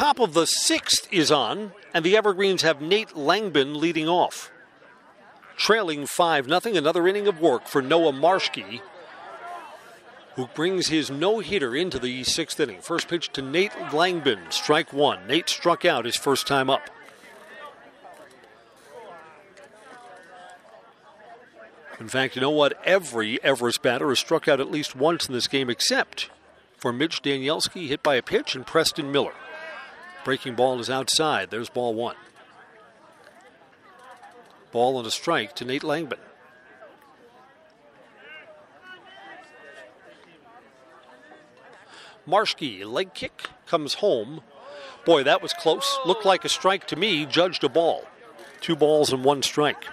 Top of the sixth is on, and the Evergreens have Nate Langbin leading off. Trailing 5 0, another inning of work for Noah Marshke, who brings his no hitter into the sixth inning. First pitch to Nate Langbin, strike one. Nate struck out his first time up. In fact, you know what? Every Everest batter has struck out at least once in this game, except for Mitch Danielski, hit by a pitch, and Preston Miller. Breaking ball is outside. There's ball one. Ball and a strike to Nate Langbin. Marshke, leg kick, comes home. Boy, that was close. Looked like a strike to me, judged a ball. Two balls and one strike.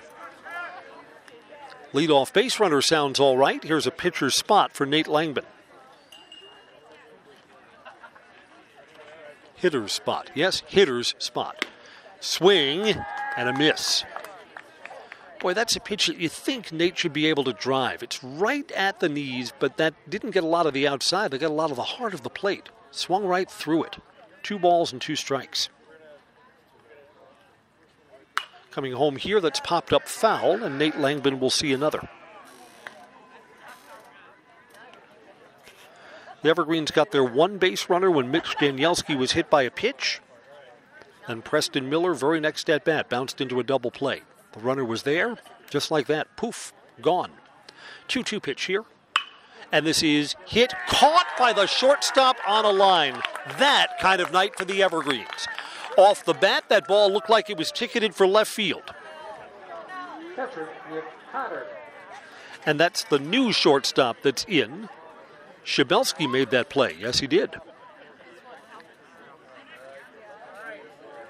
Leadoff base runner sounds all right. Here's a pitcher's spot for Nate Langbin. Hitter's spot. Yes, hitter's spot. Swing and a miss. Boy, that's a pitch that you think Nate should be able to drive. It's right at the knees, but that didn't get a lot of the outside. They got a lot of the heart of the plate. Swung right through it. Two balls and two strikes. Coming home here, that's popped up foul, and Nate Langbin will see another. The Evergreens got their one base runner when Mitch Danielski was hit by a pitch. And Preston Miller, very next at bat, bounced into a double play. The runner was there, just like that. Poof, gone. 2 2 pitch here. And this is hit, caught by the shortstop on a line. That kind of night for the Evergreens. Off the bat, that ball looked like it was ticketed for left field. Catcher, Nick Cotter. And that's the new shortstop that's in. Shabelsky made that play. Yes, he did.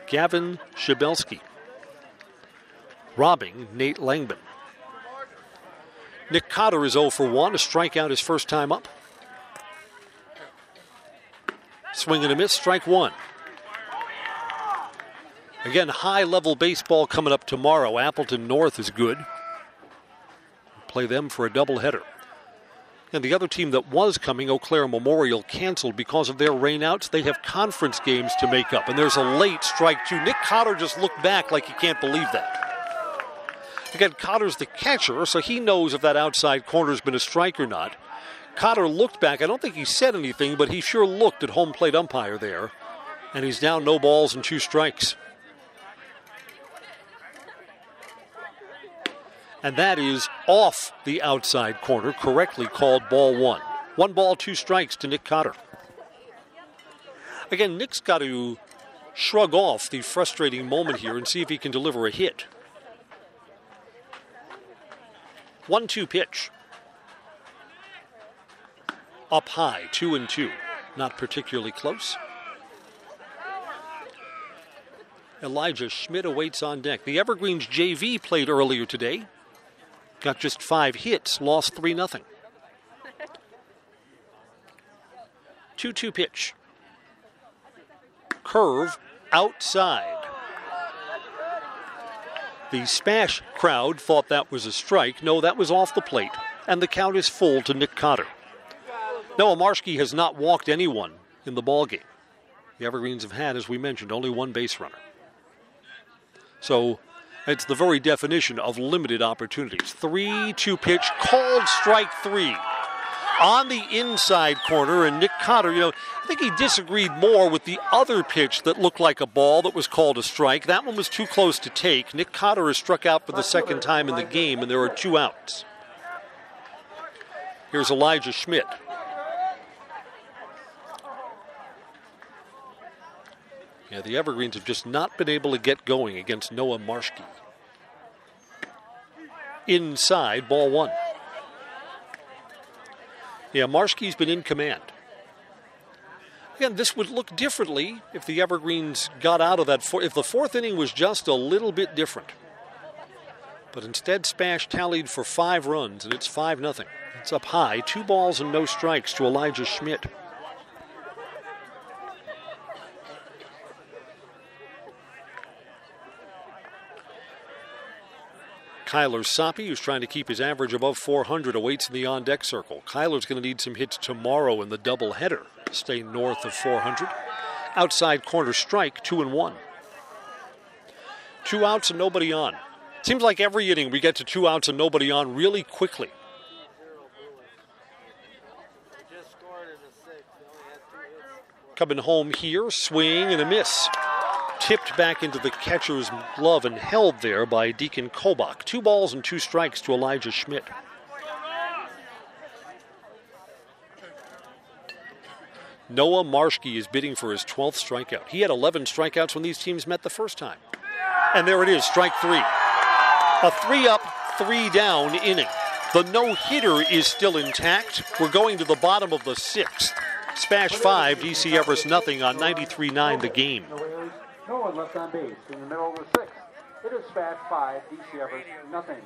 Gavin Shabelsky robbing Nate Langbin. Nick Cotter is 0 for 1, a strikeout his first time up. Swing and a miss, strike one. Again, high level baseball coming up tomorrow. Appleton North is good. Play them for a doubleheader. And the other team that was coming, Eau Claire Memorial, canceled because of their rainouts. They have conference games to make up, and there's a late strike, too. Nick Cotter just looked back like he can't believe that. Again, Cotter's the catcher, so he knows if that outside corner's been a strike or not. Cotter looked back. I don't think he said anything, but he sure looked at home plate umpire there. And he's down no balls and two strikes. And that is off the outside corner, correctly called ball one. One ball, two strikes to Nick Cotter. Again, Nick's got to shrug off the frustrating moment here and see if he can deliver a hit. 1 2 pitch. Up high, 2 and 2. Not particularly close. Elijah Schmidt awaits on deck. The Evergreens JV played earlier today. Got just five hits, lost 3 0. 2 2 pitch. Curve outside. The Spash crowd thought that was a strike. No, that was off the plate. And the count is full to Nick Cotter. Noah Marshke has not walked anyone in the ball game. The Evergreens have had, as we mentioned, only one base runner. So it's the very definition of limited opportunities. 3 2 pitch, called strike three on the inside corner. And Nick Cotter, you know, I think he disagreed more with the other pitch that looked like a ball that was called a strike. That one was too close to take. Nick Cotter has struck out for the second time in the game, and there are two outs. Here's Elijah Schmidt. Yeah, the Evergreens have just not been able to get going against Noah Marshke. Inside, ball one. Yeah, Marshke's been in command. Again, this would look differently if the Evergreens got out of that. Four, if the fourth inning was just a little bit different. But instead, Spash tallied for five runs, and it's 5 0. It's up high, two balls and no strikes to Elijah Schmidt. Kyler Soppe, who's trying to keep his average above 400, awaits in the on deck circle. Kyler's going to need some hits tomorrow in the doubleheader stay north of 400. outside corner strike, two and one. Two outs and nobody on. Seems like every inning we get to two outs and nobody on really quickly. Coming home here, swing and a miss. Tipped back into the catcher's glove and held there by Deacon Kolbach. Two balls and two strikes to Elijah Schmidt. Noah Marshke is bidding for his 12th strikeout. He had 11 strikeouts when these teams met the first time. And there it is, strike three. A three up, three down inning. The no hitter is still intact. We're going to the bottom of the sixth. Spash five, DC Everest nothing on 93 9 the game. No one left on base in the middle of the sixth. It is Spash five, DC Everest nothing.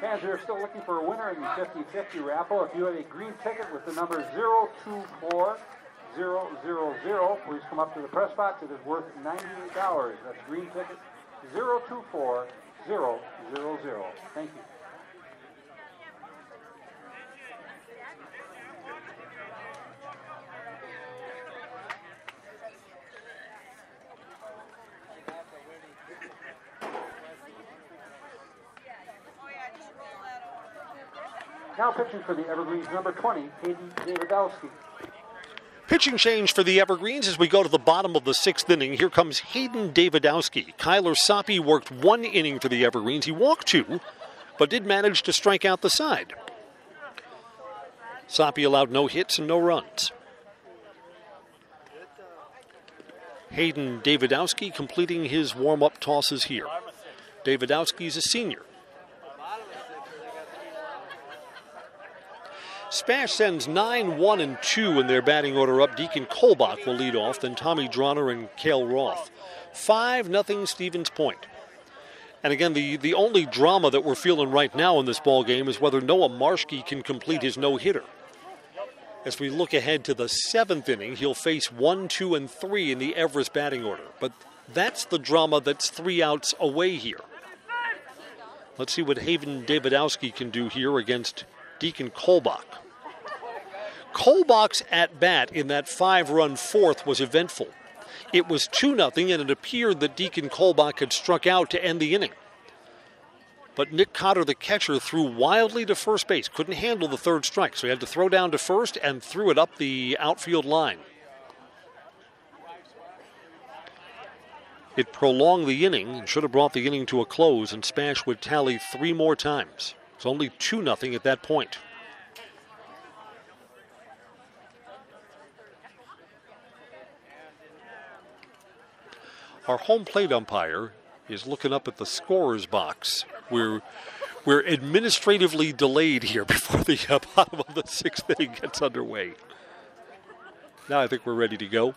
Fans, are still looking for a winner in the 50-50 raffle. If you have a green ticket with the number 024 000. Please come up to the press box. It is worth $98. That's green ticket 024 000. Thank you. Pitching for the Evergreens, number 20, Hayden Davidowski. Pitching change for the Evergreens as we go to the bottom of the sixth inning. Here comes Hayden Davidowski. Kyler Soppe worked one inning for the Evergreens. He walked two, but did manage to strike out the side. Soppe allowed no hits and no runs. Hayden Davidowski completing his warm up tosses here. Davidowski's a senior. Spash sends 9 1 and 2 in their batting order up. Deacon Kolbach will lead off, then Tommy Droner and Kale Roth. 5 0 Stevens Point. And again, the, the only drama that we're feeling right now in this ball game is whether Noah Marshke can complete his no hitter. As we look ahead to the seventh inning, he'll face one, two, and three in the Everest batting order. But that's the drama that's three outs away here. Let's see what Hayden Davidowski can do here against Deacon Kolbach. Kolbach's at bat in that five run fourth was eventful. It was 2 0, and it appeared that Deacon Kolbach had struck out to end the inning. But Nick Cotter, the catcher, threw wildly to first base. Couldn't handle the third strike, so he had to throw down to first and threw it up the outfield line. It prolonged the inning and should have brought the inning to a close, and Spash would tally three more times. It's only 2 0 at that point. Our home plate umpire is looking up at the scorer's box. We're we're administratively delayed here before the uh, bottom of the sixth inning gets underway. Now I think we're ready to go.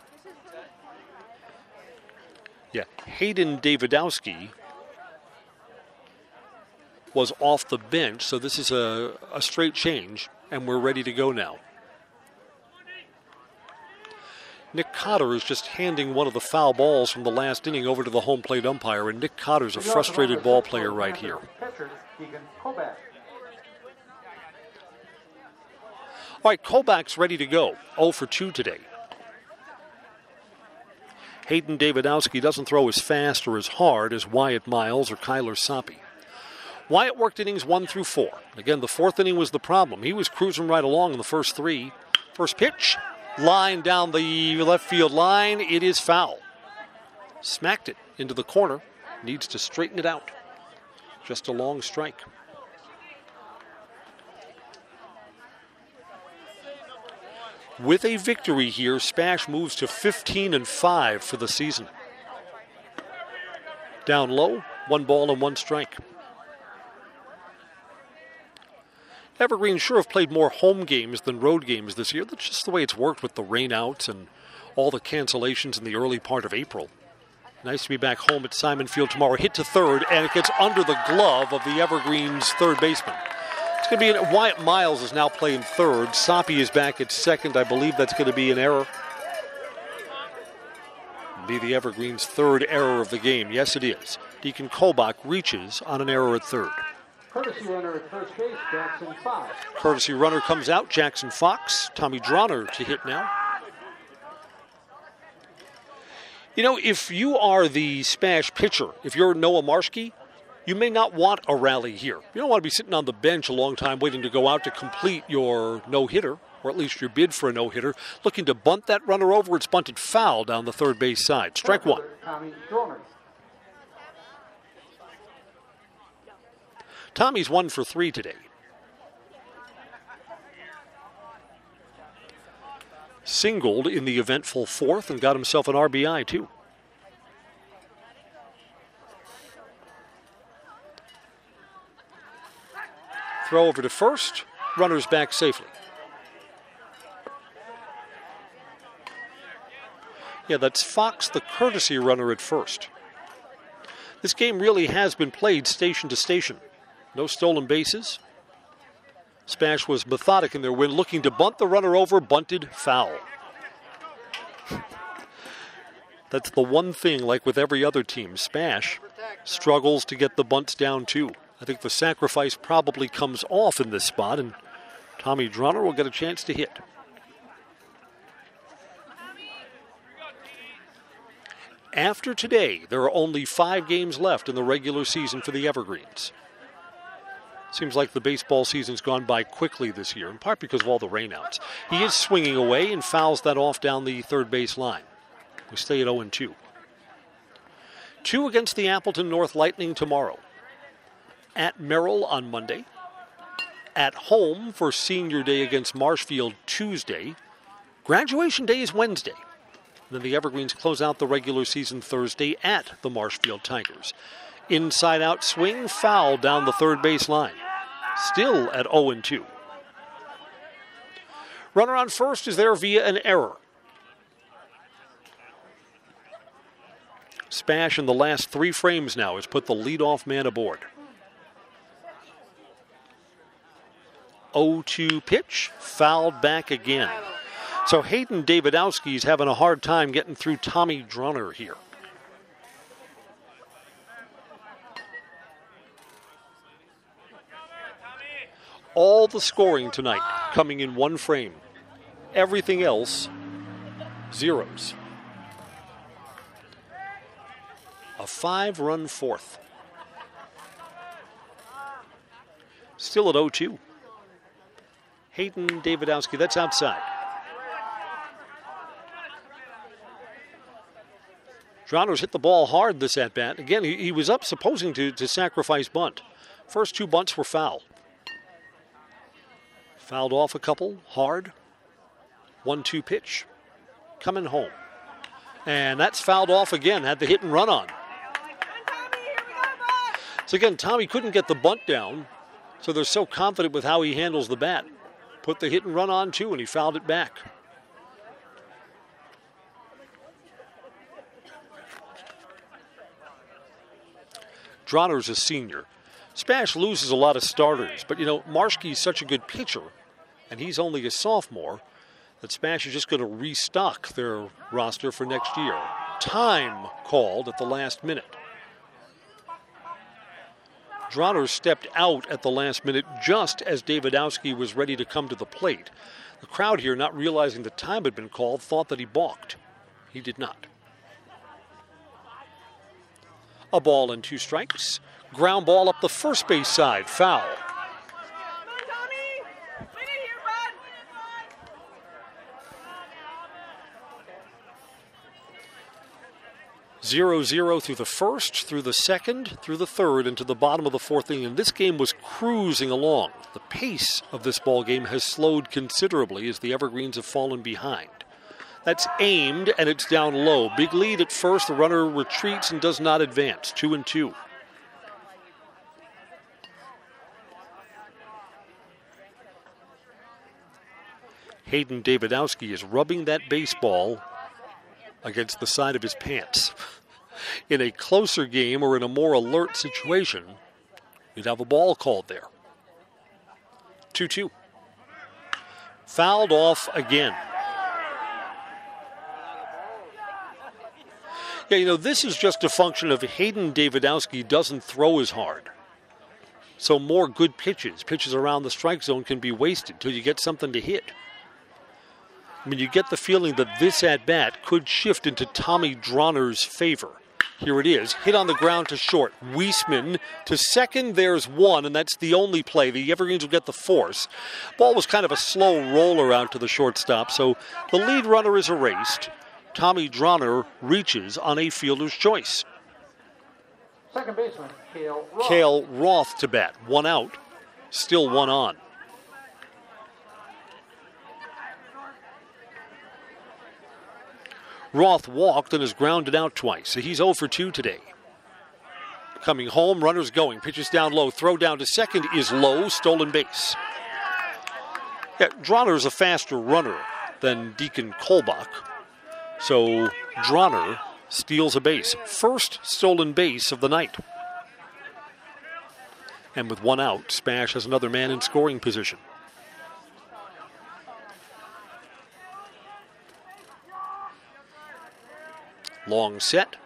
Yeah, Hayden Davidowski was off the bench, so this is a, a straight change, and we're ready to go now. Nick Cotter is just handing one of the foul balls from the last inning over to the home plate umpire, and Nick Cotter's a frustrated ball player right here. All right, Kolbach's ready to go. 0 for 2 today. Hayden Davidowski doesn't throw as fast or as hard as Wyatt Miles or Kyler Soppe. Wyatt worked innings one through four. Again, the fourth inning was the problem. He was cruising right along in the first three. First pitch, line down the left field line. It is foul. Smacked it into the corner. Needs to straighten it out. Just a long strike. With a victory here, Spash moves to 15 and 5 for the season. Down low, one ball and one strike. Evergreen sure have played more home games than road games this year. That's just the way it's worked with the rainouts and all the cancellations in the early part of April. Nice to be back home at Simon Field tomorrow. Hit to third, and it gets under the glove of the Evergreens third baseman. It's going to be Wyatt Miles is now playing third. Soppe is back at second. I believe that's going to be an error. Be the Evergreens' third error of the game. Yes, it is. Deacon Kolbach reaches on an error at third. Courtesy runner at first base, Jackson Fox. Courtesy runner comes out, Jackson Fox. Tommy Droner to hit now. You know, if you are the Spash pitcher, if you're Noah Marshke, you may not want a rally here. You don't want to be sitting on the bench a long time waiting to go out to complete your no hitter, or at least your bid for a no hitter. Looking to bunt that runner over, it's bunted foul down the third base side. Strike one. Tommy Droner. Tommy's one for three today. Singled in the eventful fourth and got himself an RBI, too. Throw over to first, runners back safely. Yeah, that's Fox, the courtesy runner at first. This game really has been played station to station. No stolen bases. Spash was methodic in their win, looking to bunt the runner over, bunted foul. That's the one thing, like with every other team, Spash struggles to get the bunts down too. I think the sacrifice probably comes off in this spot, and Tommy Droner will get a chance to hit. After today, there are only five games left in the regular season for the Evergreens. Seems like the baseball season's gone by quickly this year, in part because of all the rainouts. He is swinging away and fouls that off down the third base line. We stay at 0 2. Two against the Appleton North Lightning tomorrow. At Merrill on Monday. At home for senior day against Marshfield Tuesday. Graduation day is Wednesday. Then the Evergreens close out the regular season Thursday at the Marshfield Tigers. Inside out swing, foul down the third base line. Still at 0 2. Runner on first is there via an error. Spash in the last three frames now has put the leadoff man aboard. 0 2 pitch, fouled back again. So Hayden Davidowski is having a hard time getting through Tommy Droner here. All the scoring tonight coming in one frame. Everything else, zeros. A five run fourth. Still at 0 2. Hayden Davidowski, that's outside. Droner's hit the ball hard this at bat. Again, he, he was up supposing to, to sacrifice bunt. First two bunts were foul. Fouled off a couple, hard. One two pitch. Coming home. And that's fouled off again, had the hit and run on. So again, Tommy couldn't get the bunt down, so they're so confident with how he handles the bat. Put the hit and run on too, and he fouled it back. Droner's a senior. Spash loses a lot of starters, but you know, Marshke's such a good pitcher, and he's only a sophomore, that Spash is just going to restock their roster for next year. Time called at the last minute. Droner stepped out at the last minute just as Davidowski was ready to come to the plate. The crowd here, not realizing the time had been called, thought that he balked. He did not. A ball and two strikes. Ground ball up the first base side. Foul. Zero zero through the first, through the second, through the third, into the bottom of the fourth inning. And this game was cruising along. The pace of this ball game has slowed considerably as the Evergreens have fallen behind. That's aimed and it's down low. Big lead at first. The runner retreats and does not advance. Two and two. Hayden Davidowski is rubbing that baseball against the side of his pants. in a closer game or in a more alert situation, you'd have a ball called there. 2 2. Fouled off again. Yeah, you know, this is just a function of Hayden Davidowski doesn't throw as hard. So more good pitches, pitches around the strike zone can be wasted until you get something to hit. I mean, you get the feeling that this at bat could shift into Tommy Droner's favor. Here it is, hit on the ground to short. Weisman to second, there's one, and that's the only play. The Evergreens will get the force. Ball was kind of a slow roller out to the shortstop, so the lead runner is erased. Tommy Droner reaches on a fielder's choice. Second baseman, Cale Roth. Roth to bat, one out, still one on. Roth walked and has grounded out twice, so he's 0 for 2 today. Coming home, runners going, pitches down low, throw down to second is low, stolen base. Yeah, Droner's a faster runner than Deacon Kolbach, so Droner steals a base. First stolen base of the night. And with one out, Spash has another man in scoring position. Long set.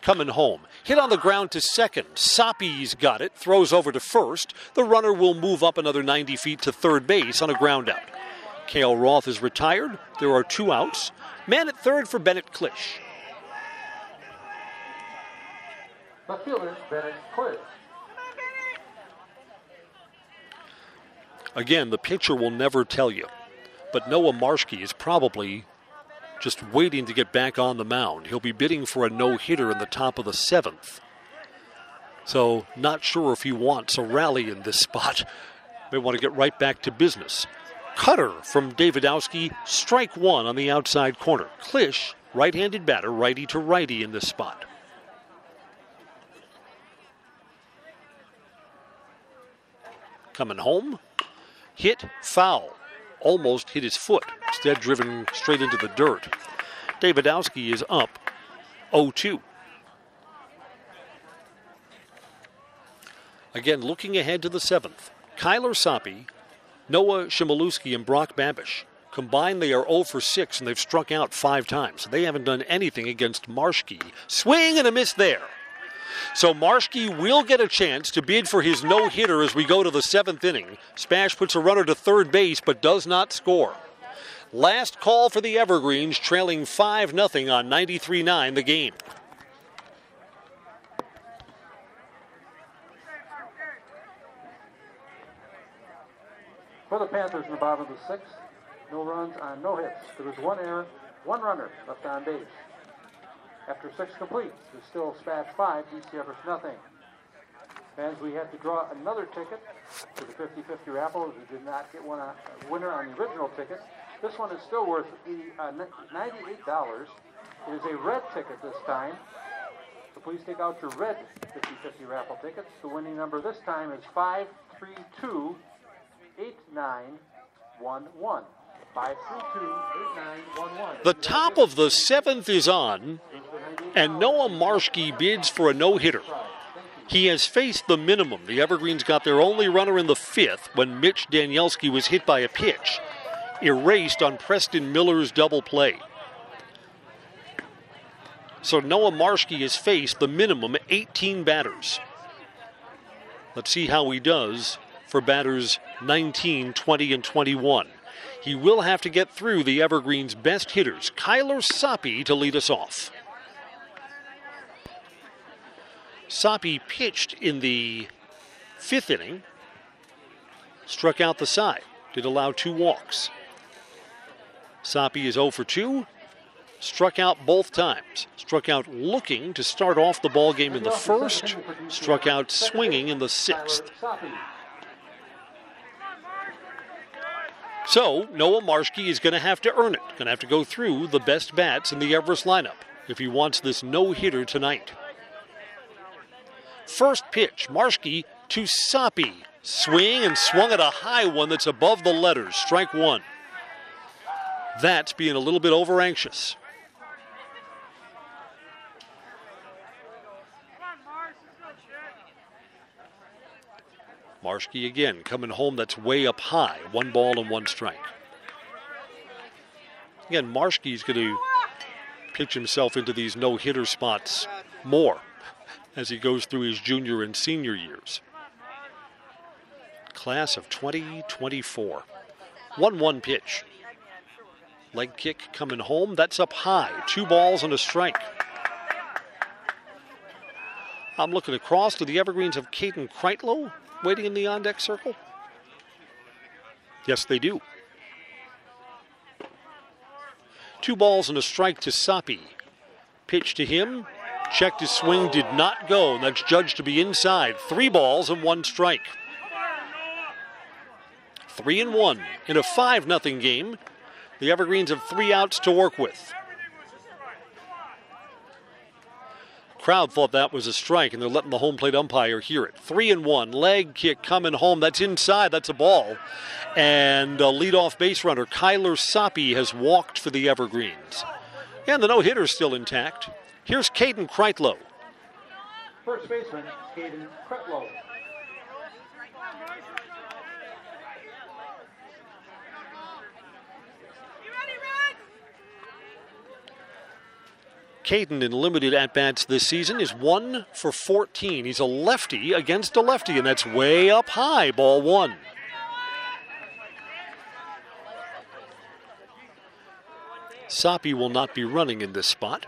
Coming home. Hit on the ground to second. Soppe's got it. Throws over to first. The runner will move up another 90 feet to third base on a ground out. Cale Roth is retired. There are two outs. Man at third for Bennett Klish. The fielder, Bennett Klish. Again, the pitcher will never tell you. But Noah Marshke is probably just waiting to get back on the mound. He'll be bidding for a no hitter in the top of the seventh. So, not sure if he wants a rally in this spot. May want to get right back to business. Cutter from Davidowski, strike one on the outside corner. Klish, right handed batter, righty to righty in this spot. Coming home, hit, foul almost hit his foot, instead driven straight into the dirt. Davidowski is up 0-2. Again, looking ahead to the seventh, Kyler Soppe, Noah Chmielewski, and Brock Babish. Combined, they are 0 for 6, and they've struck out five times. They haven't done anything against Marshke. Swing and a miss there. So Marshke will get a chance to bid for his no hitter as we go to the seventh inning. Spash puts a runner to third base but does not score. Last call for the Evergreens, trailing 5 0 on 93 9 the game. For the Panthers in the bottom of the sixth, no runs on no hits. There was one error, one runner left on base. After six complete, there's still Spash 5, DC Everest nothing. Fans, we had to draw another ticket for the 50-50 raffle we did not get one on, winner on the original ticket. This one is still worth 80, uh, $98. It is a red ticket this time. So please take out your red 50-50 raffle tickets. The winning number this time is 532-8911. The top of the seventh is on, and Noah Marshke bids for a no hitter. He has faced the minimum. The Evergreens got their only runner in the fifth when Mitch Danielski was hit by a pitch, erased on Preston Miller's double play. So Noah Marshke has faced the minimum 18 batters. Let's see how he does for batters 19, 20, and 21. He will have to get through the Evergreens' best hitters, Kyler Soppe, to lead us off. Soppe pitched in the fifth inning, struck out the side, did allow two walks. Soppe is 0 for 2, struck out both times. Struck out looking to start off the ball game in the first, struck out swinging in the sixth. So Noah Marshke is going to have to earn it. Going to have to go through the best bats in the Everest lineup if he wants this no hitter tonight. First pitch, Marshke to Soppe. Swing and swung at a high one that's above the letters. Strike one. That's being a little bit over anxious. Marshke again coming home that's way up high. One ball and one strike. Again, Marshke's going to pitch himself into these no hitter spots more as he goes through his junior and senior years. Class of 2024. 1 1 pitch. Leg kick coming home. That's up high. Two balls and a strike. I'm looking across to the Evergreens of Caden Kreitlow waiting in the on deck circle. Yes, they do. Two balls and a strike to Soppe. Pitch to him. Checked his swing, did not go, and that's judged to be inside. Three balls and one strike. Three and one in a 5 0 game. The Evergreens have three outs to work with. Crowd thought that was a strike, and they're letting the home plate umpire hear it. Three and one, leg kick coming home. That's inside. That's a ball. And a leadoff base runner, Kyler Soppe, has walked for the Evergreens. And the no hitter's still intact. Here's Caden Kreitlow. First baseman, Caden Kreitlow. Caden in limited at bats this season is one for 14. He's a lefty against a lefty, and that's way up high. Ball one. Soppe will not be running in this spot.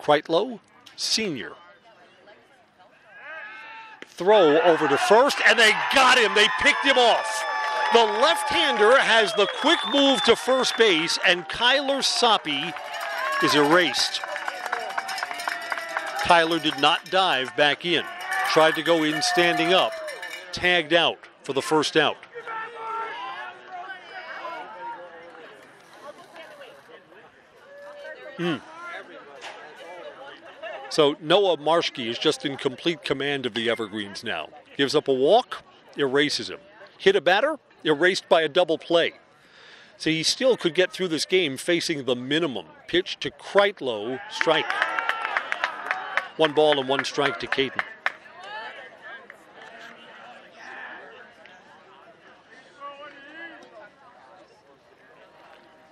Kreitlow, senior. Throw over to first, and they got him. They picked him off. The left hander has the quick move to first base, and Kyler Soppe is erased. Kyler did not dive back in. Tried to go in standing up. Tagged out for the first out. Mm. So Noah Marshke is just in complete command of the Evergreens now. Gives up a walk, erases him. Hit a batter, erased by a double play. So he still could get through this game facing the minimum. Pitch to Kreitlow, strike. One ball and one strike to Caden.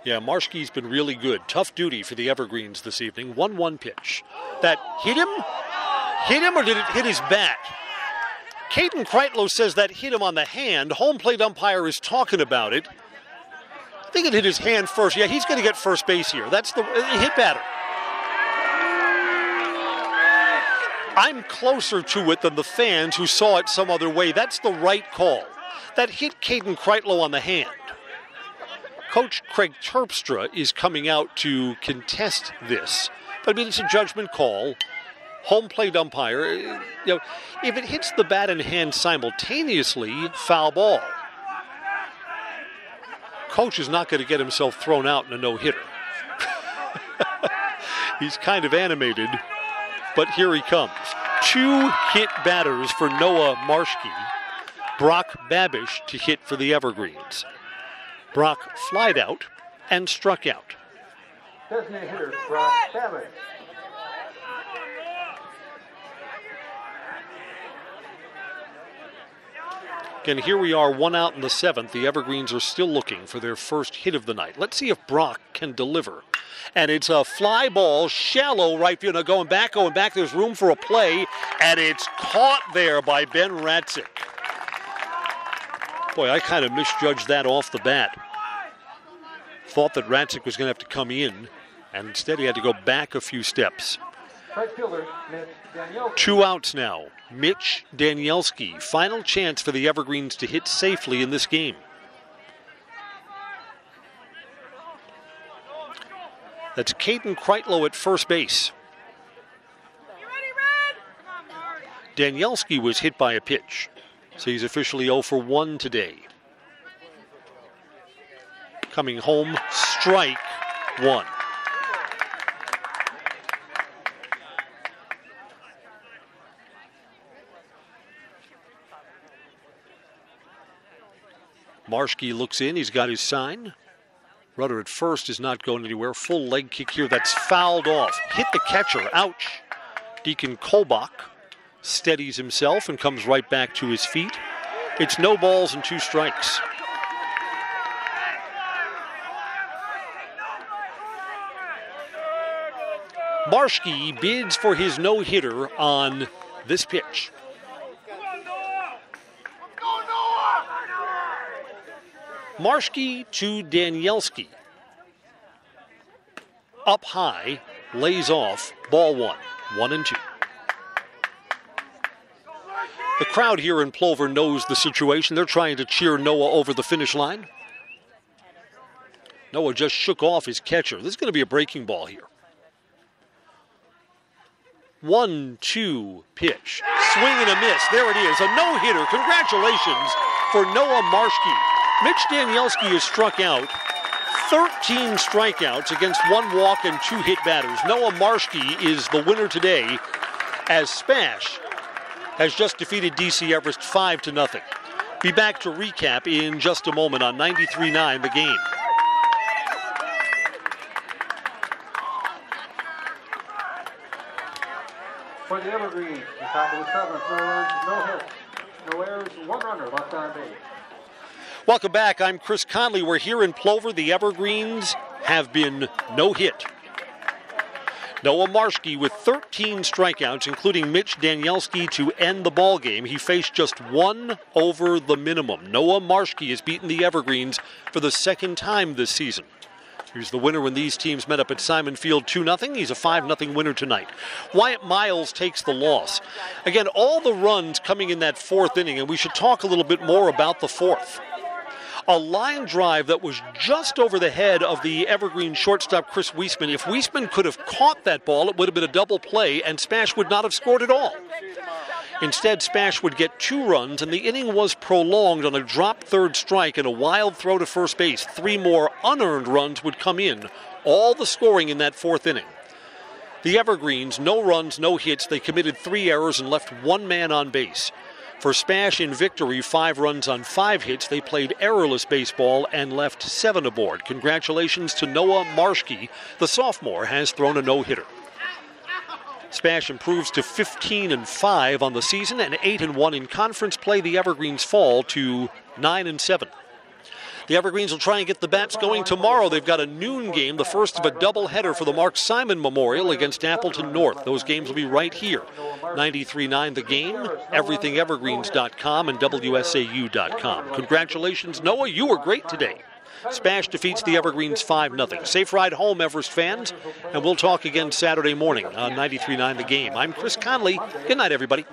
Yeah, Marshke's been really good. Tough duty for the Evergreens this evening. 1 1 pitch. That hit him? Hit him or did it hit his bat? Caden Kreitlow says that hit him on the hand. Home plate umpire is talking about it. I think it hit his hand first. Yeah, he's going to get first base here. That's the uh, hit batter. I'm closer to it than the fans who saw it some other way. That's the right call. That hit Caden Kreitlow on the hand. Coach Craig Terpstra is coming out to contest this. But I mean, it's a judgment call. Home plate umpire, eh, you know, if it hits the bat and hand simultaneously, foul ball. Coach is not going to get himself thrown out in a no hitter. He's kind of animated, but here he comes. Two hit batters for Noah Marshke. Brock Babish to hit for the Evergreens. Brock flied out and struck out. Designated hitter, Brock Babish. Again, here we are, one out in the seventh. The Evergreens are still looking for their first hit of the night. Let's see if Brock can deliver. And it's a fly ball, shallow right field. Now going back, going back. There's room for a play, and it's caught there by Ben Ratzik. Boy, I kind of misjudged that off the bat. Thought that Ratzik was going to have to come in, and instead he had to go back a few steps. Two outs now. Mitch Danielski. Final chance for the Evergreens to hit safely in this game. That's Caden Kreitlow at first base. Danielski was hit by a pitch, so he's officially 0 for 1 today. Coming home, strike one. Marshke looks in. He's got his sign. Rudder at first is not going anywhere. Full leg kick here that's fouled off. Hit the catcher. Ouch. Deacon Kolbach steadies himself and comes right back to his feet. It's no balls and two strikes. Marshke bids for his no hitter on this Marschke to Danielski. Up high, lays off, ball one, one and two. The crowd here in Plover knows the situation. They're trying to cheer Noah over the finish line. Noah just shook off his catcher. This is going to be a breaking ball here. One, two, pitch. Swing and a miss. There it is. A no hitter. Congratulations for Noah Marschke. Mitch Danielski has struck out 13 strikeouts against one walk and two hit batters. Noah Marshke is the winner today as Spash has just defeated DC Everest 5 to nothing. Be back to recap in just a moment on 93.9 the game. For the Evergreens, the top of the seventh, no runs, no hits, no errors, one runner left on base. Welcome back. I'm Chris Conley. We're here in Plover. The Evergreens have been no hit. Noah Marschke with 13 strikeouts, including Mitch Danielski to end the ball game. He faced just one over the minimum. Noah Marschke has beaten the Evergreens for the second time this season. Here's the winner when these teams met up at Simon Field 2 0. He's a 5 0 winner tonight. Wyatt Miles takes the loss. Again, all the runs coming in that fourth inning, and we should talk a little bit more about the fourth a line drive that was just over the head of the Evergreen shortstop Chris Weisman. If Weisman could have caught that ball, it would have been a double play, and Spash would not have scored at all. Instead, Spash would get two runs, and the inning was prolonged on a drop third strike and a wild throw to first base. Three more unearned runs would come in, all the scoring in that fourth inning. The Evergreens, no runs, no hits. They committed three errors and left one man on base. For Spash in victory, five runs on five hits. They played errorless baseball and left seven aboard. Congratulations to Noah Marshke. The sophomore has thrown a no hitter. Spash improves to 15 and 5 on the season and 8 and 1 in conference play. The Evergreens fall to 9 and 7. The Evergreens will try and get the bats going tomorrow. They've got a noon game, the first of a doubleheader for the Mark Simon Memorial against Appleton North. Those games will be right here. 93.9 The Game, everythingevergreens.com, and WSAU.com. Congratulations, Noah. You were great today. Spash defeats the Evergreens 5 0. Safe ride home, Everest fans, and we'll talk again Saturday morning on 93.9 The Game. I'm Chris Conley. Good night, everybody.